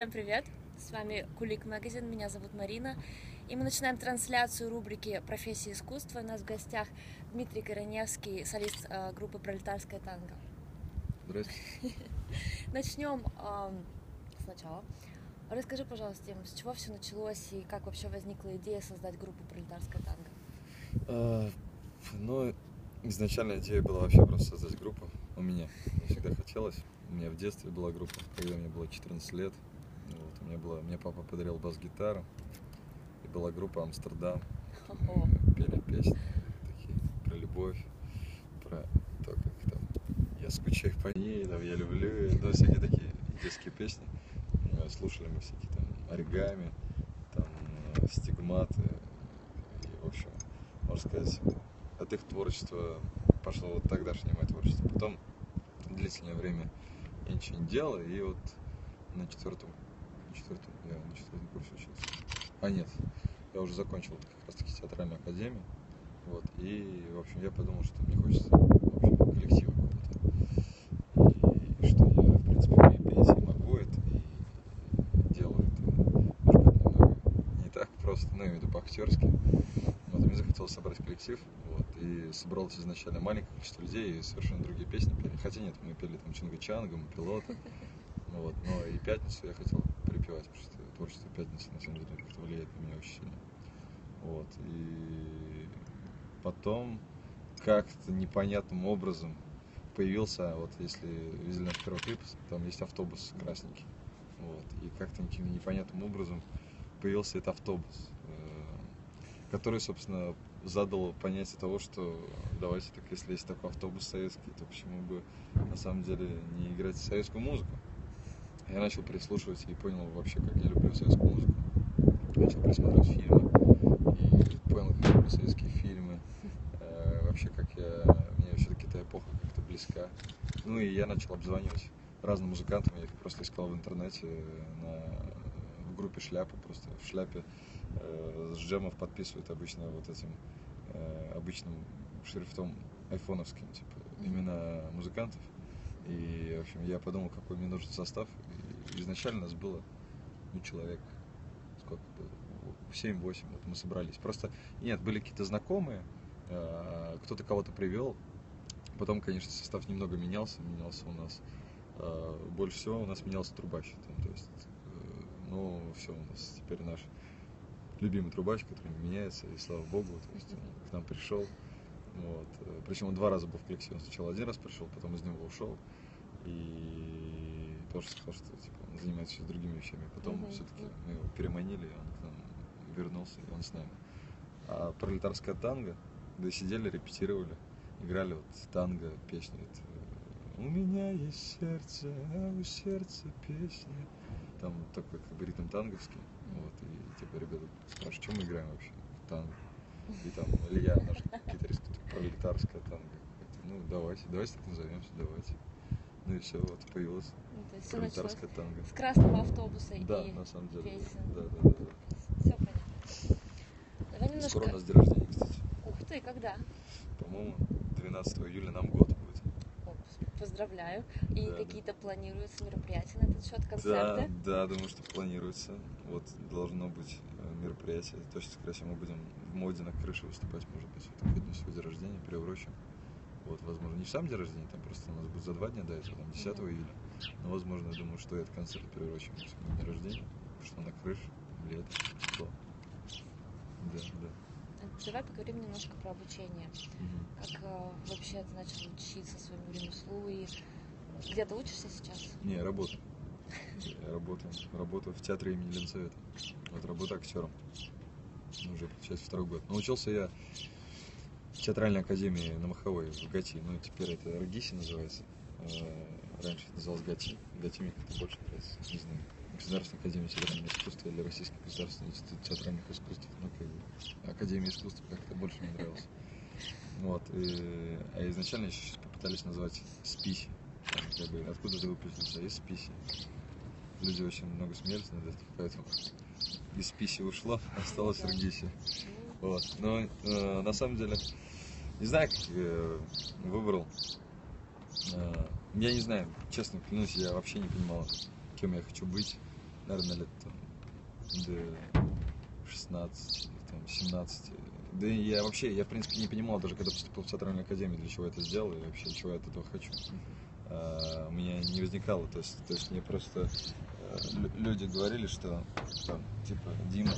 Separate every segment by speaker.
Speaker 1: Всем привет! С вами Кулик Магазин, меня зовут Марина. И мы начинаем трансляцию рубрики «Профессии искусства». У нас в гостях Дмитрий Короневский, солист э, группы «Пролетарская танго».
Speaker 2: Здравствуйте.
Speaker 1: Начнем сначала. Расскажи, пожалуйста, Дим, с чего все началось и как вообще возникла идея создать группу «Пролетарская танго»?
Speaker 2: А, ну, изначально идея была вообще просто создать группу у меня. Мне всегда хотелось. У меня в детстве была группа, когда мне было 14 лет. Меня была, мне папа подарил бас-гитару. И была группа Амстердам. Пели песни такие про любовь, про то, как там я скучаю по ней, там, я люблю. Ну, всякие такие детские песни. Слушали мы всякие там оригами, там э, стигматы. И, в общем, можно сказать, от их творчества пошло вот тогдашнее мое творчество. Потом длительное время я ничего не делал, и вот на четвертом, четвертом, я на четвертом курсе учился. А нет, я уже закончил как раз таки театральную академию. Вот, и, в общем, я подумал, что мне хочется, в общем, коллектива какого-то. И что я, в принципе, умею петь и могу это, и делаю это, может быть, немного не так просто, ну, я имею в виду по-актерски. Вот, мне захотелось собрать коллектив, вот, и собралось изначально маленькое количество людей, и совершенно другие песни пели. Хотя нет, мы пели там Чинга-Чанга, Пилота, вот, но и Пятницу я хотел припевать, потому что творчество Пятницы, на самом деле, как-то влияет на меня сильно. Вот, и потом как-то непонятным образом появился, вот если видели наш первый клип, там есть автобус красненький. Вот, и как-то непонятным образом появился этот автобус, э, который, собственно, задал понятие того, что давайте так, если есть такой автобус советский, то почему бы на самом деле не играть советскую музыку? Я начал прислушиваться и понял вообще, как я люблю советскую музыку. Начал присматривать фильмы и понял, как я люблю советские фильмы. Э, вообще, как я... Мне все-таки эта эпоха как-то близка. Ну и я начал обзванивать разным музыкантам. Я их просто искал в интернете на, в группе «Шляпа». Просто в «Шляпе» э, с джемов подписывают обычно вот этим э, обычным шрифтом айфоновским, типа, имена музыкантов. И, в общем, я подумал, какой мне нужен состав. Изначально нас было, ну, человек, сколько было? 7-8, вот мы собрались. Просто, нет, были какие-то знакомые, э, кто-то кого-то привел. Потом, конечно, состав немного менялся, менялся у нас. Э, Больше всего у нас менялся трубач. Там, то есть, э, ну, все, у нас теперь наш любимый трубач, который меняется, и слава богу, то есть он к нам пришел. Вот. Причем он два раза был в коллективе. Он сначала один раз пришел, потом из него ушел. И тоже сказал, что типа, занимается сейчас другими вещами. Потом
Speaker 1: Мгм.
Speaker 2: все-таки мы его переманили, и он к нам вернулся, и он с нами. А пролетарская танго, да сидели, репетировали, играли вот танго, песни. это, У меня есть сердце, а у сердца песня. Там такой как бы ритм танговский. Вот, и типа ребята спрашивают, что мы играем вообще? Танго. И там Илья, наш гитарист, пролетарская танго. Ну, давайте, давайте так назовемся, давайте. Ну и все, вот появилась
Speaker 1: Ну, то есть
Speaker 2: пролетарская танго.
Speaker 1: с красного автобуса
Speaker 2: Да,
Speaker 1: и
Speaker 2: на самом деле.
Speaker 1: песен.
Speaker 2: Да, да, да, да.
Speaker 1: Все понятно. Давай немножко...
Speaker 2: Скоро у нас день рождения, кстати.
Speaker 1: Ух ты, когда?
Speaker 2: По-моему, 12 июля нам год будет.
Speaker 1: О, поздравляю. И
Speaker 2: Да, да.
Speaker 1: какие-то планируются мероприятия на этот счет,
Speaker 2: Да,
Speaker 1: концерты?
Speaker 2: да, думаю, что планируется. Вот должно быть э, мероприятие. Точно, скорее всего, мы будем в моде на крыше выступать, может быть, в этом году свой день рождения, приурочим. Вот, возможно, не в сам день рождения, там просто у нас будет за два дня до этого, там 10
Speaker 1: Мгм.
Speaker 2: июля. Но, возможно, я думаю, что этот концерт приурочим к день рождения, что на крыше, лето, тепло. Да, да.
Speaker 1: Давай поговорим немножко про обучение.
Speaker 2: Мгм.
Speaker 1: Как э, вообще ты начал учиться своему ремеслу и где ты учишься сейчас?
Speaker 2: Не, работаю. Я работаю. Работаю в театре имени Ленцовета. Вот работаю актером. Уже, получается, второй год. Научился я театральной академии на Маховой, в ГАТИ. Ну, теперь это РГИСИ называется. Э, Раньше это называлось ГАТИ. ГАТИ мне как-то больше нравится. Не знаю. Государственная академия театрального искусства или Российский государственный институт театральных искусств. Ну, как бы, Академия искусств как-то больше мне нравилось. Вот. И, а изначально еще попытались назвать СПИСи. Как бы, откуда ты выпустился? Из СПИСи. Люди очень много смеялись над этим, поэтому из СПИСи ушло, осталось РГИСи. Вот. Но э, на самом деле, не знаю, как э, выбрал. Э, я не знаю, честно клянусь, я вообще не понимал, кем я хочу быть. наверное, лет там, до 16, или, там, 17. Да я вообще, я в принципе не понимал, даже когда поступил в театральную академию, для чего я это сделал и вообще чего я от этого хочу. А, у меня не возникало, то есть, то есть мне просто э, лю- люди говорили, что там, типа, Дима,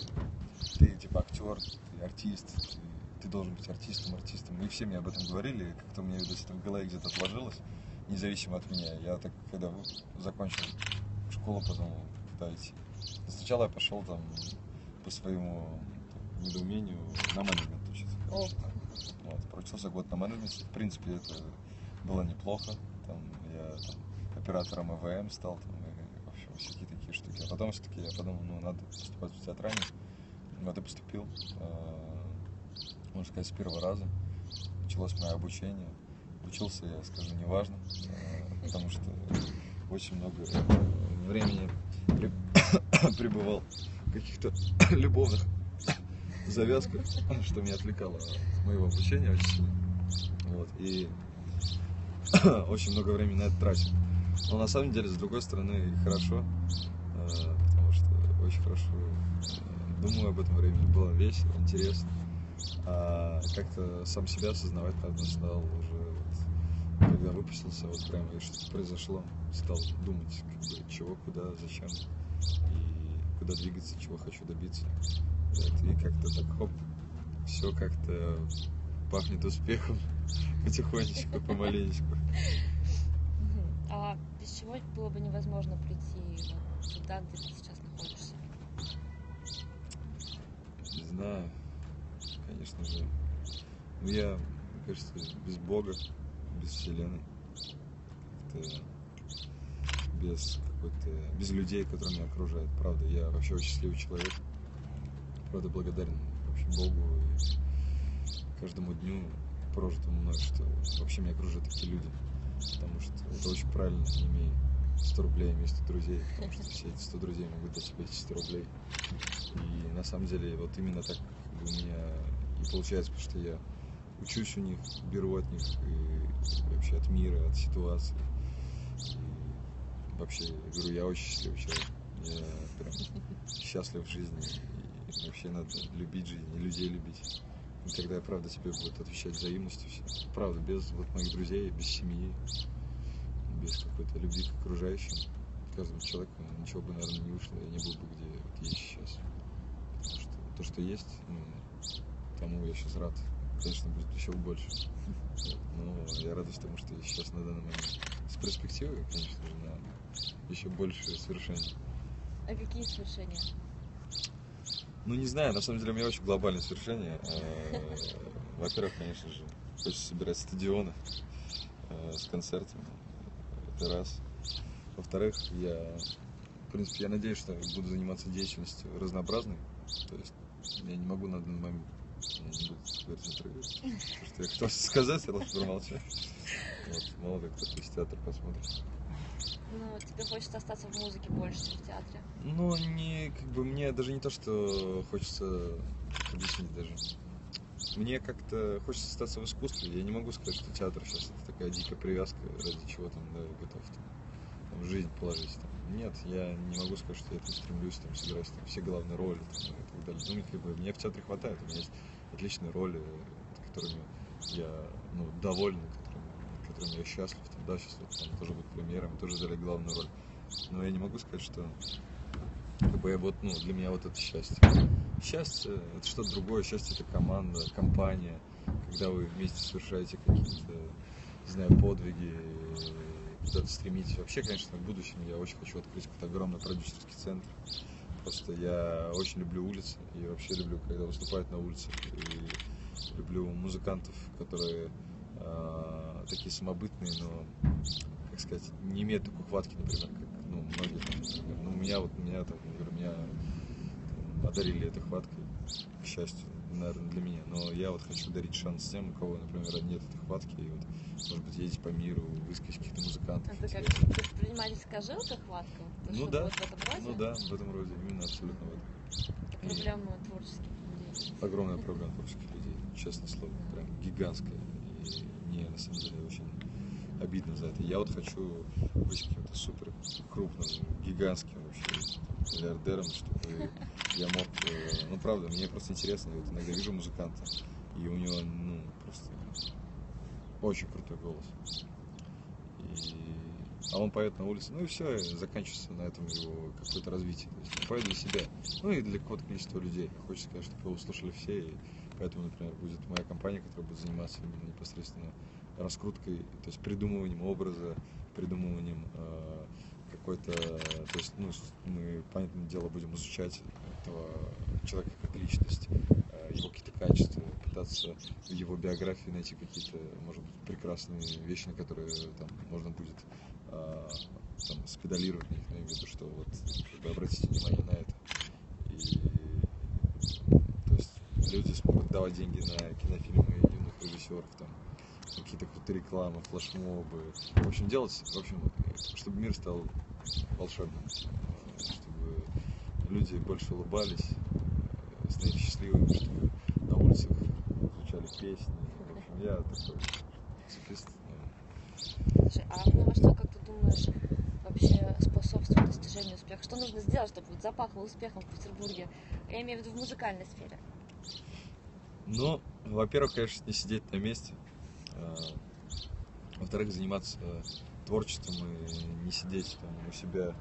Speaker 2: ты типа актер, ты артист, ты, ты должен быть артистом, артистом. И все мне об этом говорили, как-то у меня, видать, это в голове где-то отложилось, независимо от меня. Я так, когда закончил школу, подумал, куда идти. Сначала я пошел там по своему там, недоумению на менеджмент учиться. Вот, проучился год на менеджменте. В принципе, это было неплохо. Там я там, оператором ЭВМ стал, там, и, в общем, всякие такие штуки. А потом все-таки я подумал, ну, надо поступать в театральный. Вот и поступил. э, Можно сказать, с первого раза. Началось мое обучение. Учился я, скажу, неважно, э, потому что очень много времени пребывал в каких-то любовных завязках, что меня отвлекало от моего обучения очень сильно. Вот, и очень много времени на это тратил. Но на самом деле, с другой стороны, хорошо, э, потому что очень хорошо э, думаю об этом времени. Было весело, интересно. А как-то сам себя осознавать, наверное, стал уже, вот, когда выпустился, вот прямо и что-то произошло, стал думать, как бы, чего, куда, зачем, и куда двигаться, чего хочу добиться. Вот, и как-то так, хоп, все как-то пахнет успехом потихонечку, помаленечку.
Speaker 1: А без чего было бы невозможно прийти туда, где ты сейчас находишься?
Speaker 2: Не знаю, конечно же. Ну, я, мне кажется, без Бога, без Вселенной, без какой-то, без людей, которые меня окружают. Правда, я вообще очень счастливый человек. Правда, благодарен вообще Богу и каждому дню прожитому мной, что вообще меня окружают такие люди. Потому что это очень правильно, не имея 100 рублей вместо друзей, потому что все эти 100 друзей могут дать тебе эти 100 рублей. И на самом деле вот именно так у меня получается, потому что я учусь у них, беру от них и вообще от мира, от ситуации. И вообще, я говорю, я очень счастливый человек. Я прям счастлив в жизни. И вообще надо любить жизнь и людей любить. И тогда, правда, тебе будет отвечать взаимностью все. Правда, без вот моих друзей, без семьи, без какой-то любви к окружающим, каждому человеку ничего бы, наверное, не вышло, я не был бы где вот есть сейчас. Потому что то, что есть, ну, тому я сейчас рад. Конечно, будет еще больше. Но я радуюсь тому, что сейчас на данный момент с перспективой, конечно же, на еще большее свершение.
Speaker 1: А какие свершения?
Speaker 2: Ну, не знаю, на самом деле у меня очень глобальное свершение. Э, Во-первых, конечно же, хочется собирать стадионы э, с концертами. Это раз. Во-вторых, я, в принципе, я надеюсь, что буду заниматься деятельностью разнообразной. То есть я не могу на данный момент что я хотел сказать, я лучше промолчать. Вот, мало ли кто-то из театра посмотрит.
Speaker 1: Ну, тебе хочется остаться в музыке больше, чем в театре.
Speaker 2: Ну, не, как бы, мне даже не то, что хочется объяснить даже. Мне как-то хочется остаться в искусстве. Я не могу сказать, что театр сейчас это такая дикая привязка, ради чего там, да, готов там, там, жизнь положить. Там. Нет, я не могу сказать, что я там стремлюсь там, сыграть там, все главные роли там, и так далее. Ну, как бы, мне в театре хватает. У меня есть отличные роли, которыми я ну, доволен, которыми, которыми я счастлив. Там, да, сейчас вот, там, тоже будет премьера, тоже взяли главную роль. Но я не могу сказать, что как бы я вот, ну, для меня вот это счастье. Счастье – это что-то другое. Счастье – это команда, компания, когда вы вместе совершаете какие-то, не знаю, подвиги, куда-то стремитесь. Вообще, конечно, в будущем я очень хочу открыть какой-то огромный продюсерский центр. Просто я очень люблю улицы и вообще люблю, когда выступают на улицах. И люблю музыкантов, которые э, такие самобытные, но, как сказать, не имеют такой хватки, например, как ну, многие например. Ну, меня вот, меня там, говорю, меня там, одарили этой хваткой, к счастью, наверное, для меня. Но я вот хочу дарить шанс тем, у кого, например, нет этой хватки, и вот, может быть, ездить по миру, выискать каких-то музыкантов.
Speaker 1: Это как
Speaker 2: интересных.
Speaker 1: предпринимательская жилка хватка?
Speaker 2: Ну да,
Speaker 1: вот в этом роде?
Speaker 2: Ну да, в этом роде, именно абсолютно в этом.
Speaker 1: Это проблема творческих людей.
Speaker 2: Огромная проблема творческих людей, честное слово, прям гигантская. И мне на самом деле очень обидно за это. Я вот хочу быть каким-то супер крупным, гигантским вообще миллиардером, чтобы я мог... э, Ну, правда, мне просто интересно. Я вот иногда вижу музыканта, и у него, ну, просто очень крутой голос. И... А он поет на улице, ну и все, заканчивается на этом его какое-то развитие. То есть он поет для себя, ну и для какого-то количества людей. Хочется сказать, чтобы его услышали все, и поэтому, например, будет моя компания, которая будет заниматься именно непосредственно раскруткой, то есть придумыванием образа, придумыванием э, какой-то, то есть, ну, мы, понятное дело, будем изучать этого человека как личность, э, его какие-то качества, пытаться в его биографии найти какие-то, может быть, прекрасные вещи, на которые там можно будет э, там, спедалировать на них, имею в виду, что вот как бы обратите внимание на это. И то есть люди смогут давать деньги на кинофильмы юных режиссеров, там, какие-то крутые рекламы, флешмобы. В общем, делать, в общем, чтобы мир стал волшебным, чтобы люди больше улыбались, становились счастливыми, чтобы на улицах звучали песни. В общем, я такой
Speaker 1: Слушай, а ну, во что, как ты думаешь, вообще способствует достижению успеха? Что нужно сделать, чтобы вот запахло успехом в Петербурге? Я имею в виду в музыкальной сфере.
Speaker 2: Ну, во-первых, конечно, не сидеть на месте. А, Во-вторых, заниматься э, творчеством и не сидеть там у себя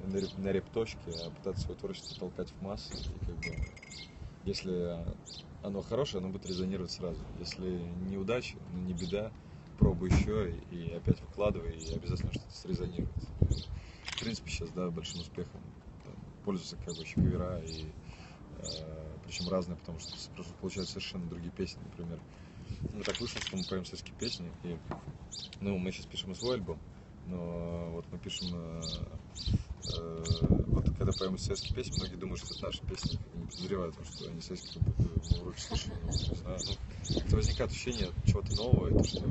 Speaker 2: на, реп- на репточке, а пытаться свое творчество толкать в массы. И как бы, если оно хорошее, оно будет резонировать сразу. Если неудача, ну не беда, пробуй еще и, и опять выкладывай, и обязательно что-то срезонирует. В принципе, сейчас, да, большим успехом там, пользуются как бы еще кавера и причем разные, потому что просто получаются совершенно другие песни, например. Ну, так вышло, что мы поем советские песни, и, ну, мы сейчас пишем свой альбом, но вот мы пишем, э, э, вот когда поем советские песни, многие думают, что это наши песни, не подозревают, что они советские, мы знаю, ну, как-то возникает ощущение чего-то нового, и то, что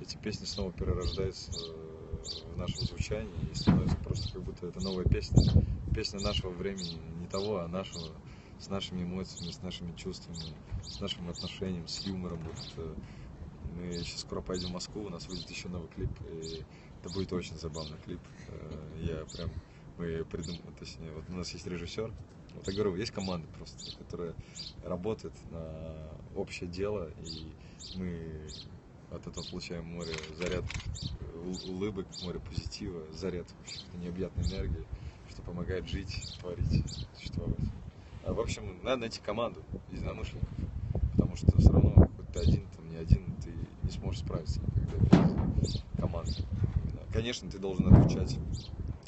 Speaker 2: эти песни снова перерождаются э, в нашем звучании и становится просто как будто это новая песня, песня нашего времени, не того, а нашего, с нашими эмоциями, с нашими чувствами, с нашим отношением, с юмором. Вот, э, мы сейчас скоро поедем в Москву, у нас выйдет еще новый клип, и это будет очень забавный клип. Э, Я прям, мы придумали, точнее, вот у нас есть режиссер, вот я говорю, есть команда просто, которая работает на общее дело, и мы от этого получаем море заряд улыбок, море позитива, заряд необъятной энергии, что помогает жить, творить, существовать. А, в общем, надо найти команду единомышленников, потому что все равно, хоть ты один, там не один, ты не сможешь справиться никогда без команды. Конечно, ты должен отвечать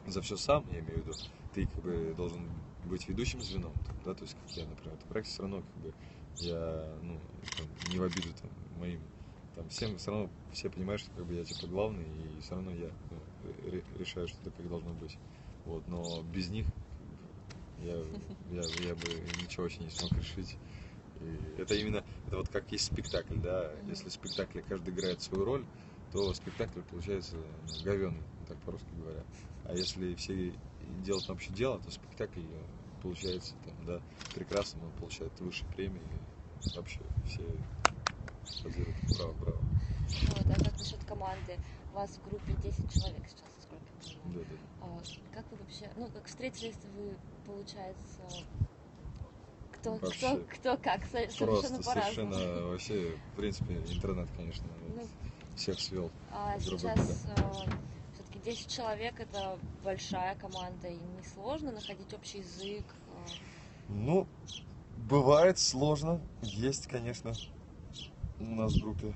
Speaker 2: за все сам, я имею в виду, ты как бы должен быть ведущим звеном, да, то есть как я, например, в проекте все равно как бы я, ну, там, не в обиду там моим там всем все равно все понимают, что как бы я типа главный, и все равно я ну, ре- решаю, что это как должно быть. Вот, но без них я, я, я бы ничего вообще не смог решить. И это именно, это вот как есть спектакль, да, если в спектакле каждый играет свою роль, то спектакль получается ну, говёный, так по-русски говоря. А если все делают общее дело, то спектакль получается там, да, прекрасным, он получает высшие премии. И вообще все аплодируют. Браво, браво.
Speaker 1: Вот, а как насчет команды? У вас в группе 10 человек сейчас, я понимаю.
Speaker 2: Да, да.
Speaker 1: А как вы вообще, ну, как встретились вы, получается, кто, кто,
Speaker 2: Вообще.
Speaker 1: кто как, со- совершенно
Speaker 2: Просто
Speaker 1: по-разному.
Speaker 2: совершенно вообще, в принципе, интернет, конечно, вот
Speaker 1: Ну,
Speaker 2: всех свел.
Speaker 1: а сейчас все-таки 10 человек это большая команда, и несложно находить общий язык. а,
Speaker 2: Ну, бывает сложно. Есть, конечно, у нас в группе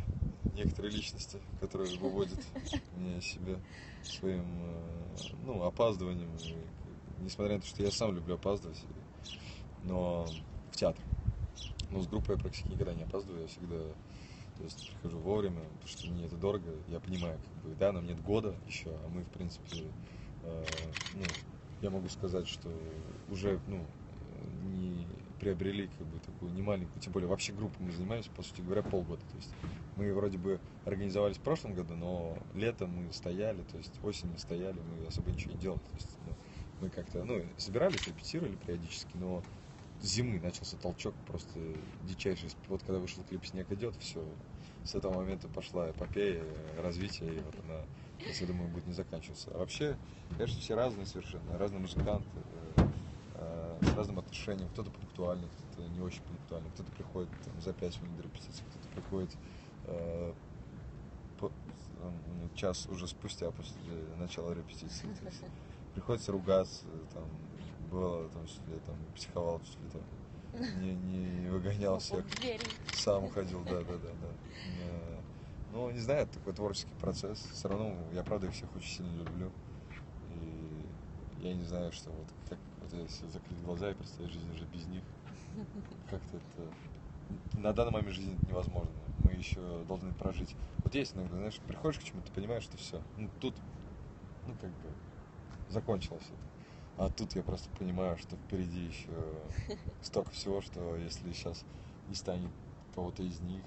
Speaker 2: некоторые личности, которые выводят меня себя своим, э, ну, опаздыванием. Несмотря на то, что я сам люблю опаздывать, но в театр. Но с группой я практически никогда не опаздываю, я всегда то есть прихожу вовремя, потому что мне это дорого. Я понимаю, как бы, да, нам нет года еще, а мы, в принципе, э, ну, я могу сказать, что уже, ну, не приобрели как бы такую немаленькую, тем более вообще группу мы занимаемся, по сути говоря, полгода. То есть мы вроде бы организовались в прошлом году, но летом мы стояли, то есть осенью стояли, мы особо ничего не делали. То есть, ну, мы как-то, ну, собирались, репетировали периодически, но зимы начался толчок просто дичайший. Вот когда вышел клип «Снег идет», все, с этого момента пошла эпопея, развитие, и вот она, я думаю, будет не заканчиваться. А вообще, конечно, все разные совершенно, разные музыканты. Э, разным отношениям. Кто-то пунктуальный, кто-то не очень пунктуальный, кто-то приходит там, за 5 минут до репетиции, кто-то приходит э, по- час уже спустя после начала репетиции. То есть приходится ругаться, там, было, там, что я там психовал, что ли, там, не, не выгонял всех, сам уходил, да, да, да, да. Ну, не знаю, это такой творческий процесс. Все равно я, правда, их всех очень сильно люблю. И я не знаю, что вот как вот если закрыть глаза и представить жизнь уже без них, как-то это на данный момент жизни это невозможно. Мы еще должны прожить. Вот есть иногда, знаешь, приходишь к чему-то, понимаешь, что все. Ну, тут, ну, как бы, закончилось это. А тут я просто понимаю, что впереди еще столько всего, что если сейчас не станет кого-то из них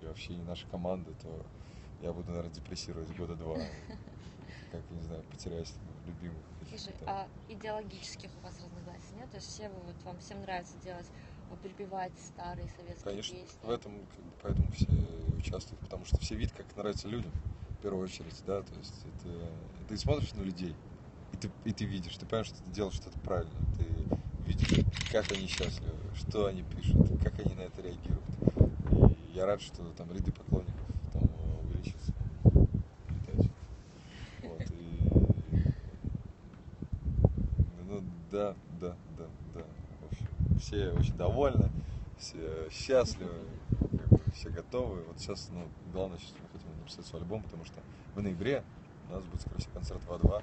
Speaker 2: или вообще не нашей команды, то я буду, наверное, депрессировать года два. Как, не знаю, потеряюсь любимых
Speaker 1: Слушай, а идеологических у вас разногласий нет? То есть все вы, вот вам всем нравится делать, перепевать старые советские
Speaker 2: Конечно,
Speaker 1: песни?
Speaker 2: в этом как бы, поэтому все участвуют, потому что все видят, как нравится людям, в первую очередь, да, то есть это ты смотришь на людей, и ты, и ты видишь, ты понимаешь, что ты делаешь что-то правильно, ты видишь, как они счастливы, что они пишут, как они на это реагируют. И я рад, что там ряды поклонников там э, увеличатся. Летать. Вот, и... Ну, да, да, да, да. В общем, все очень довольны, все счастливы, как бы все готовы. Вот сейчас, ну, главное, сейчас мы хотим написать свой альбом, потому что в ноябре у нас будет, скорее всего, концерт 2-2,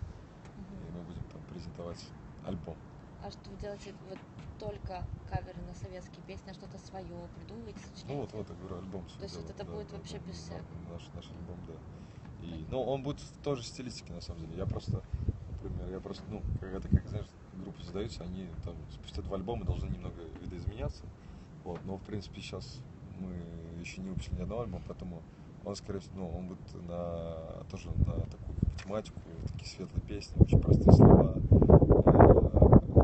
Speaker 1: Мгм.
Speaker 2: и мы будем там презентовать альбом.
Speaker 1: А что вы делаете вот только каверы на советские песни, а что-то свое придумываете, сочиняете?
Speaker 2: Ну вот, вот, я говорю, альбом.
Speaker 1: То есть вот это будет вообще без всякого?
Speaker 2: Наш, наш альбом, да. И, ну, он будет в той же стилистике, на самом деле. Я просто, например, я просто, ну, когда, как знаешь, группы создаются, они там спустя два альбома должны немного видоизменяться. Вот, но, в принципе, сейчас мы еще не выпустили ни одного альбома, поэтому он, скорее всего, ну, он будет на, тоже на такую тематику, такие светлые песни, очень простые слова. Э,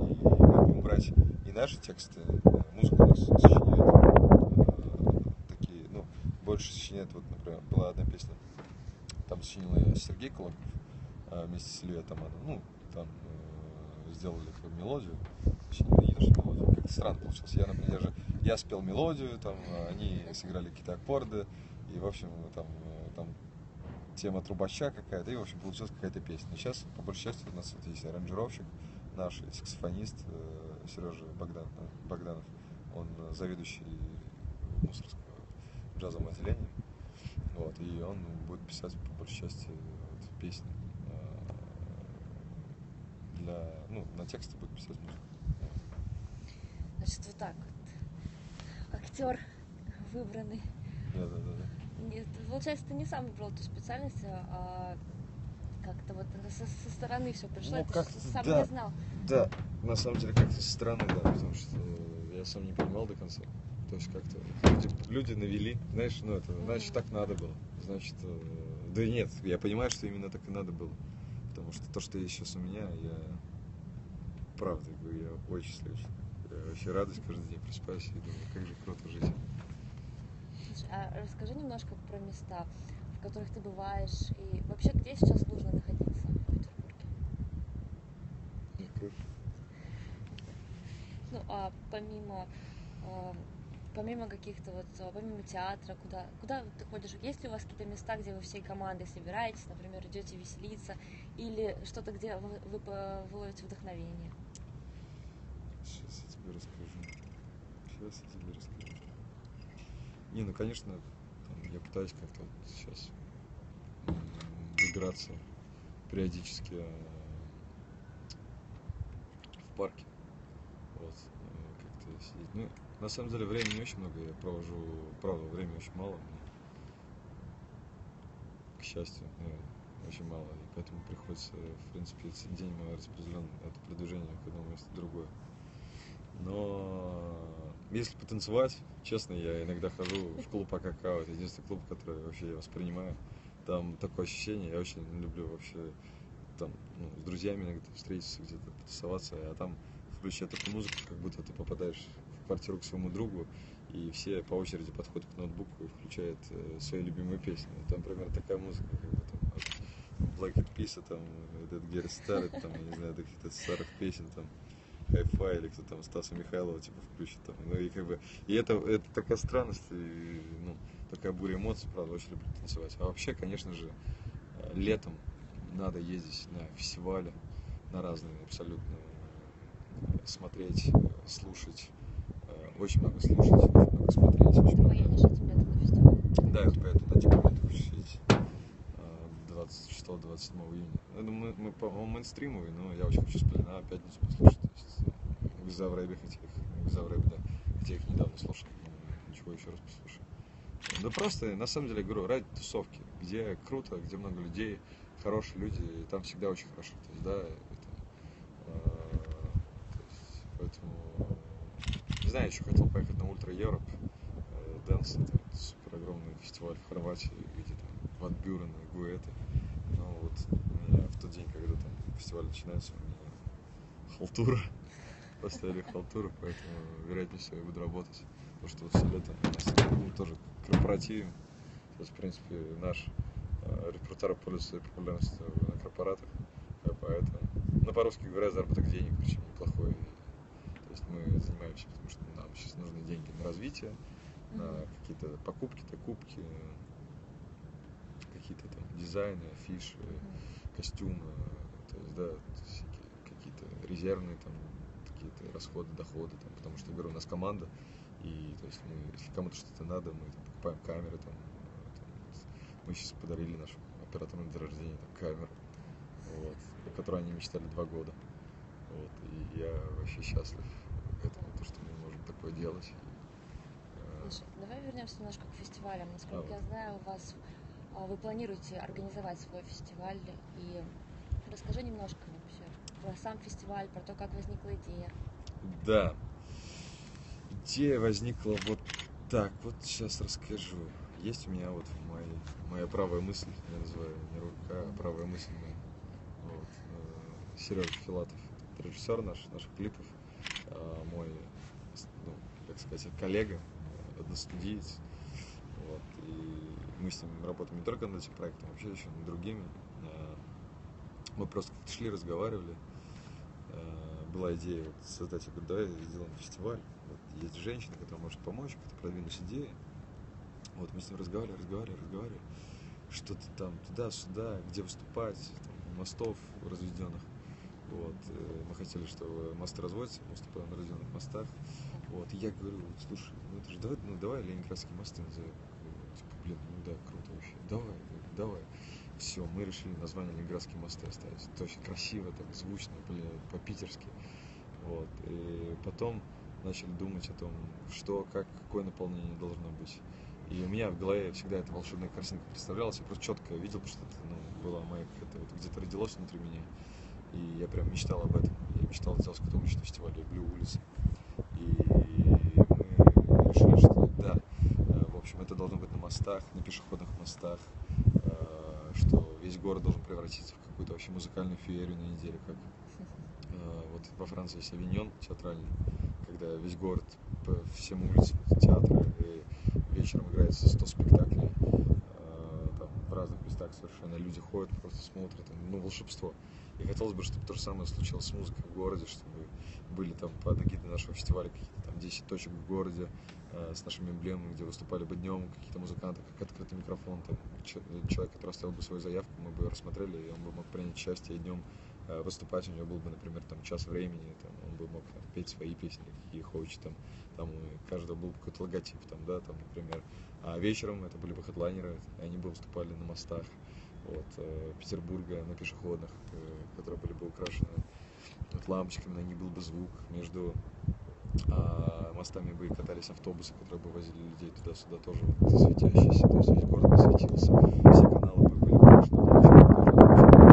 Speaker 2: И мы будем брать и наши тексты, э, музыку у нас сочиняет такие, ну, больше сочиняет, вот, например, была одна песня, там сочинил её Сергей Кулаков э, вместе с Ильей Атаманом. Ну, там э, сделали как мелодию. Что мелодию, как-то странно получилось. Я, например, я же, я спел мелодию, там, они сыграли какие-то аккорды, и, в общем, там, э, там тема трубача какая-то, и, в общем, получилась какая-то песня. Сейчас, по большей части, у нас вот есть аранжировщик наш, саксофонист Сережа Богдан, э, Богданов. Он э, заведующий мусорского джазового отделения. Вот, и он будет писать, по большей части, вот, песни. э, Для, ну, на тексты будет писать музыку.
Speaker 1: Значит, вот так вот. Актер выбранный.
Speaker 2: Да, да, да, да.
Speaker 1: Не- Получается, ты не сам выбрал эту специальность, а как-то вот со, со стороны все пришло,
Speaker 2: Ну,
Speaker 1: ты сам
Speaker 2: да.
Speaker 1: не знал.
Speaker 2: Да, на самом деле как-то стороны, да, потому что я сам не понимал до конца. То есть как-то люди, люди навели, знаешь, ну это, значит, так надо было. Значит, э, да и нет, я понимаю, что именно так и надо было. Потому что то, что есть сейчас у меня, я правда я очень счастливый. Я вообще радость каждый день просыпаюсь и думаю, как же круто жить.
Speaker 1: Слушай, а расскажи немножко про места, в которых ты бываешь, и вообще где сейчас нужно находиться в Петербурге?
Speaker 2: Ну, круто.
Speaker 1: Ну, а помимо, а, помимо каких-то вот, а, помимо театра, куда, куда ты ходишь? Есть ли у вас какие-то места, где вы всей командой собираетесь, например, идете веселиться, или что-то, где вы, вы, вы вдохновение?
Speaker 2: Сейчас я тебе расскажу. Сейчас я тебе расскажу. Не, ну конечно, там, я пытаюсь как-то вот сейчас выбираться периодически э, в парке. Сидеть. Ну, на самом деле времени очень много, я провожу, правда, времени очень мало. мне. К счастью, э, очень мало. И поэтому приходится, в принципе, день мой распределен это продвижение к одному месту другое. Но если потанцевать, честно, я иногда хожу в клуб АКК, это единственный клуб, который вообще я воспринимаю. Там такое ощущение, я очень люблю вообще там ну, с друзьями иногда встретиться, где-то потусоваться, а там включая такую музыку, как будто ты попадаешь в квартиру к своему другу, и все по очереди подходят к ноутбуку и включают э, свои любимые песни. Там, например, такая музыка, как бы там от Black Eyed Peas, там, этот Gary Starrett, там, я не знаю, до каких-то старых песен, там, Hi-Fi или кто там Стаса Михайлова типа включит там. Ну и как бы, и это, это такая странность, и, ну, такая буря эмоций, правда, очень люблю танцевать. А вообще, конечно же, летом надо ездить на фестивали, на разные абсолютно, смотреть, э, слушать, э, очень много слушать, очень много смотреть, очень много.
Speaker 1: поедешь на фестиваль?
Speaker 2: Да, я поеду на хочу съездить. 26-27 июня. Я думаю, мы, по-моему, мейнстримовый, но я очень хочу сплина пятницу послушать. В рэбе, хотя их, Виза в рэбе, да, хотя их недавно слушал, но ничего еще раз послушаю. Да просто, на самом деле, говорю, ради тусовки, где круто, где много людей, хорошие люди, и там всегда очень хорошо. То есть, да, это, э, то есть, поэтому, не знаю, еще хотел поехать на Ultra Europe, Dance, это супер огромный фестиваль в Хорватии, где там Ван Бюрен и Гуэтта. Ну вот, меня в тот день, когда там фестиваль начинается, у меня халтура. Поставили халтуру, поэтому, вероятнее всего, я буду работать. Потому что вот все лето у нас ну, тоже корпоративим. То есть, в принципе, наш э, репертуар пользуется популярностью на корпоратах. э, Поэтому, ну, по-русски говоря, заработок денег, причем неплохой. Есть мы занимаемся, потому что нам сейчас нужны деньги на развитие, на какие-то покупки, докупки, какие-то там дизайны, афиши, костюмы, то есть, да, всякие какие-то резервные там какие-то расходы, доходы, там, потому что, говорю, у нас команда, и то есть мы, если кому-то что-то надо, мы там, покупаем камеры, там, там, мы сейчас подарили нашему оператору на день рождения там, камеру, вот, о которой они мечтали два года, вот, и я вообще счастлив такое делать. Э,
Speaker 1: Слушай, давай вернемся немножко к фестивалям. Насколько
Speaker 2: Давай.
Speaker 1: я знаю, у вас а, вы планируете организовать свой фестиваль. И расскажи немножко вообще про сам фестиваль, про то, как возникла идея.
Speaker 2: Да. Идея возникла вот так. Вот сейчас расскажу. Есть у меня вот моя, моя правая мысль, я называю не рука, а правая мысль моя. Вот. Сережа Филатов, режиссер наш, наших клипов, а, мой, как сказать, коллега, э, одностудиец. Вот. И мы с ним работаем не только над этим проектом, вообще еще над другими. А, Мы просто как-то шли, разговаривали. Э, Была идея вот создать, я говорю, давай сделаем фестиваль. Вот есть женщина, которая может помочь, как-то продвинуть идеи. Вот мы с ним разговаривали, разговаривали, разговаривали. Что-то там туда-сюда, где выступать, там, мостов разведенных. Вот. э, Мы хотели, чтобы мосты разводятся, мы выступаем на разведенных мостах. Вот. И я говорю, слушай, ну это же давай, ну давай Ленинградские мосты назовем. Типа, блин, ну да, круто вообще. Давай, давай. Все, мы решили название Ленинградские мосты оставить. Это очень красиво, так звучно, блин, по-питерски. Вот. И потом начали думать о том, что, как, какое наполнение должно быть. И у меня в голове всегда эта волшебная картинка представлялась. Я просто четко видел, что это ну, было моя какая-то, вот где-то родилось внутри меня. И я прям мечтал об этом. Я мечтал сделать какой-то уличный фестиваль. Я люблю улицы. И мы решили, что да, э, в общем, это должно быть на мостах, на пешеходных мостах, э, что весь город должен превратиться в какую-то вообще музыкальную феерию на неделю, как э, вот во Франции есть авиньон театральный, когда весь город по всем улицам театра, и вечером играется 100 спектаклей, э, там, в разных местах совершенно люди ходят, просто смотрят, ну, волшебство. И хотелось бы, чтобы то же самое случилось с музыкой в городе, чтобы были там под эгидой нашего фестиваля какие-то 10 точек в городе э, с нашими эмблемами, где выступали бы днем какие-то музыканты, как открытый микрофон, там, че- человек, который оставил бы свою заявку, мы бы ее рассмотрели, и он бы мог принять участие и днем э, выступать, у него был бы, например, там час времени, там, он бы мог там, петь свои песни, какие хочет, там, там у каждого был бы какой-то логотип, там, да, там, например. А вечером это были бы хедлайнеры, и они бы выступали на мостах, вот, э, Петербурга, на пешеходных, которые были бы украшены вот, лампочками, на них был бы звук, между а, мостами бы катались автобусы, которые бы возили людей туда-сюда тоже светящиеся, то есть весь город бы светился, все каналы бы были украшены лампочками, тоже лампочками.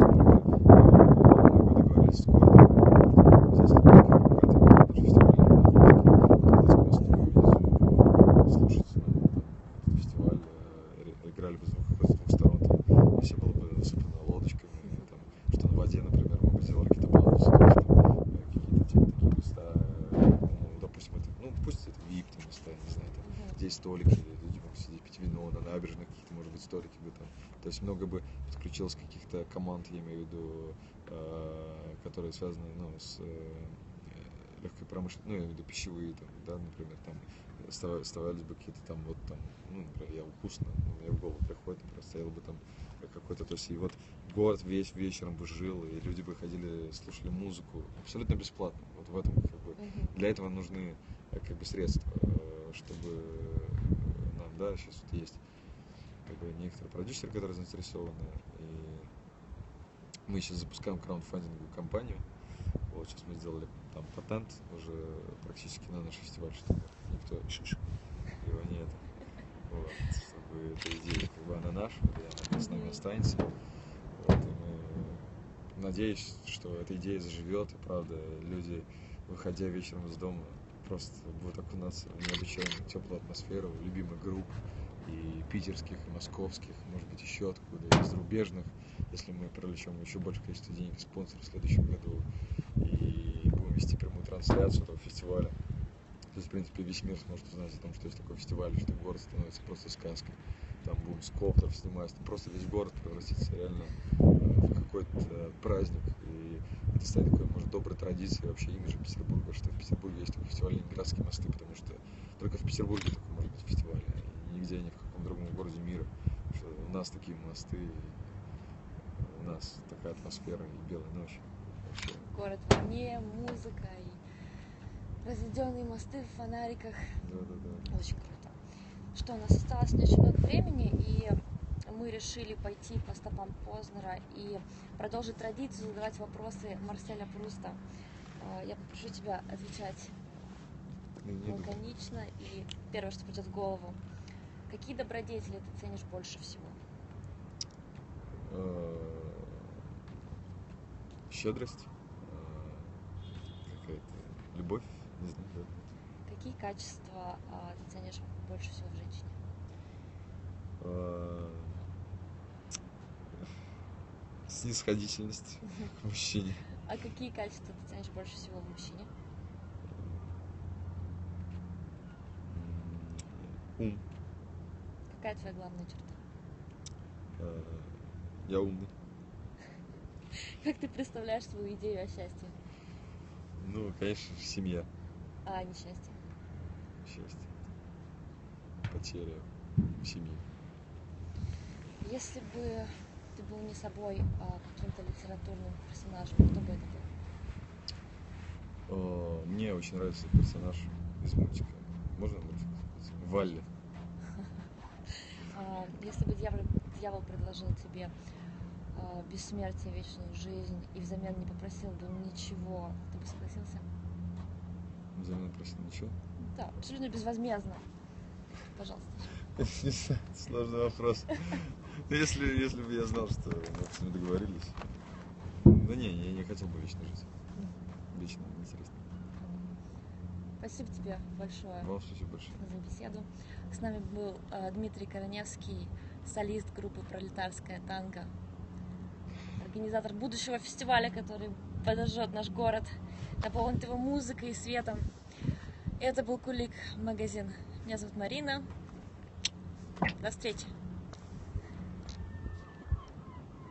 Speaker 2: Например, э, мы бы договорились с городом, взять лампочки, прокатывали наш фестиваль на Волжске, вот Волжском мосту внизу, слушать ну, там, этот фестиваль, э, ре- играли бы звук с двух сторон, там, и все было бы насыпано лодочками, там, что на воде, например, мы бы сделали какие-то пандусы, то есть, там, э, какие-то типа, такие места, э, ну, допустим, это, ну, пусть это VIP там места, не знаю, там,
Speaker 1: Мгм.
Speaker 2: где есть столики, или люди могут сидеть, пить вино, на набережных какие-то, может быть, столики бы там. То есть много бы подключилось каких-то команд, я имею в виду, э, которые связаны, ну, с, э, легкой промышленности, ну, я имею в виду пищевые, там, да, например, там остав- оставались бы какие-то там вот там, ну, например, я вкусно, ну, мне в голову приходит, например, стоял бы там какой-то, то есть и вот город весь вечером бы жил, и люди бы ходили, слушали музыку абсолютно бесплатно. Вот в этом как бы для этого нужны э, как бы средства, э, чтобы нам, да, сейчас вот есть как бы некоторые продюсеры, которые заинтересованы, мы сейчас запускаем краундфандинговую кампанию. Вот сейчас мы сделали там патент уже практически на наш фестиваль, чтобы никто его не это. Вот, чтобы эта идея, как бы она наша, и она с нами останется. Вот, и мы надеюсь, что эта идея заживет, и правда, люди, выходя вечером из дома, просто будут окунаться в необычайную теплую атмосферу любимых групп и питерских, и московских, может быть, еще откуда, и зарубежных, если мы привлечем еще больше количество денег спонсоров в следующем году, и будем вести прямую трансляцию этого фестиваля. То есть, в принципе, весь мир сможет узнать о том, что есть такой фестиваль, что город становится просто сказкой. Там будем с коптеров снимать, просто весь город превратится реально э, в какой-то праздник. И это станет такой, может, доброй традицией вообще имиджа Петербурга, что в Петербурге есть такой фестиваль Ленинградские мосты, потому что только в Петербурге такой может быть фестиваль, и нигде ни в каком другом городе мира. Что у нас такие мосты, нас такая атмосфера и белая ночь. Вообще,
Speaker 1: Город в огне, музыка и разведенные мосты в фонариках.
Speaker 2: да-да-да.
Speaker 1: Очень круто. Что, у нас осталось не очень много времени, и мы решили пойти по стопам Познера и продолжить традицию задавать вопросы Марселя Пруста. А, Я попрошу тебя отвечать лаконично и первое, что придет в голову. Какие добродетели ты ценишь больше всего?
Speaker 2: Щедрость, э, какая-то любовь, не знаю, да.
Speaker 1: Какие качества а, ты ценишь больше всего в женщине?
Speaker 2: Э, Снисходительность к мужчине.
Speaker 1: А какие качества ты ценишь больше всего в мужчине?
Speaker 2: Ум.
Speaker 1: Какая твоя главная черта?
Speaker 2: Э, Я умный.
Speaker 1: Как ты представляешь свою идею о счастье,
Speaker 2: Ну, конечно, семья.
Speaker 1: а не счастье?
Speaker 2: Счастье. Потеря семьи.
Speaker 1: Если бы ты был не собой, а каким-то литературным персонажем, кто бы это был?
Speaker 2: Мне очень нравится персонаж из мультика. Можно мультик? Валли.
Speaker 1: А, если бы дьявол, дьявол предложил тебе бессмертие, вечную жизнь и взамен не попросил бы ничего, ты бы согласился?
Speaker 2: Взамен просто ничего.
Speaker 1: Да, абсолютно безвозмездно. Пожалуйста.
Speaker 2: Сложный вопрос. Ну, Если, если бы я знал, что мы с ним договорились. Да не, я не хотел бы вечно жить. Вечно неинтересно.
Speaker 1: Спасибо тебе большое
Speaker 2: Вам спасибо большое.
Speaker 1: за беседу. С нами был а, Дмитрий Короневский, солист группы «Пролетарская танго», организатор будущего фестиваля, который подожжет наш город, наполнит его музыкой и светом. Это был Кулик магазин. Меня зовут Марина. До встречи.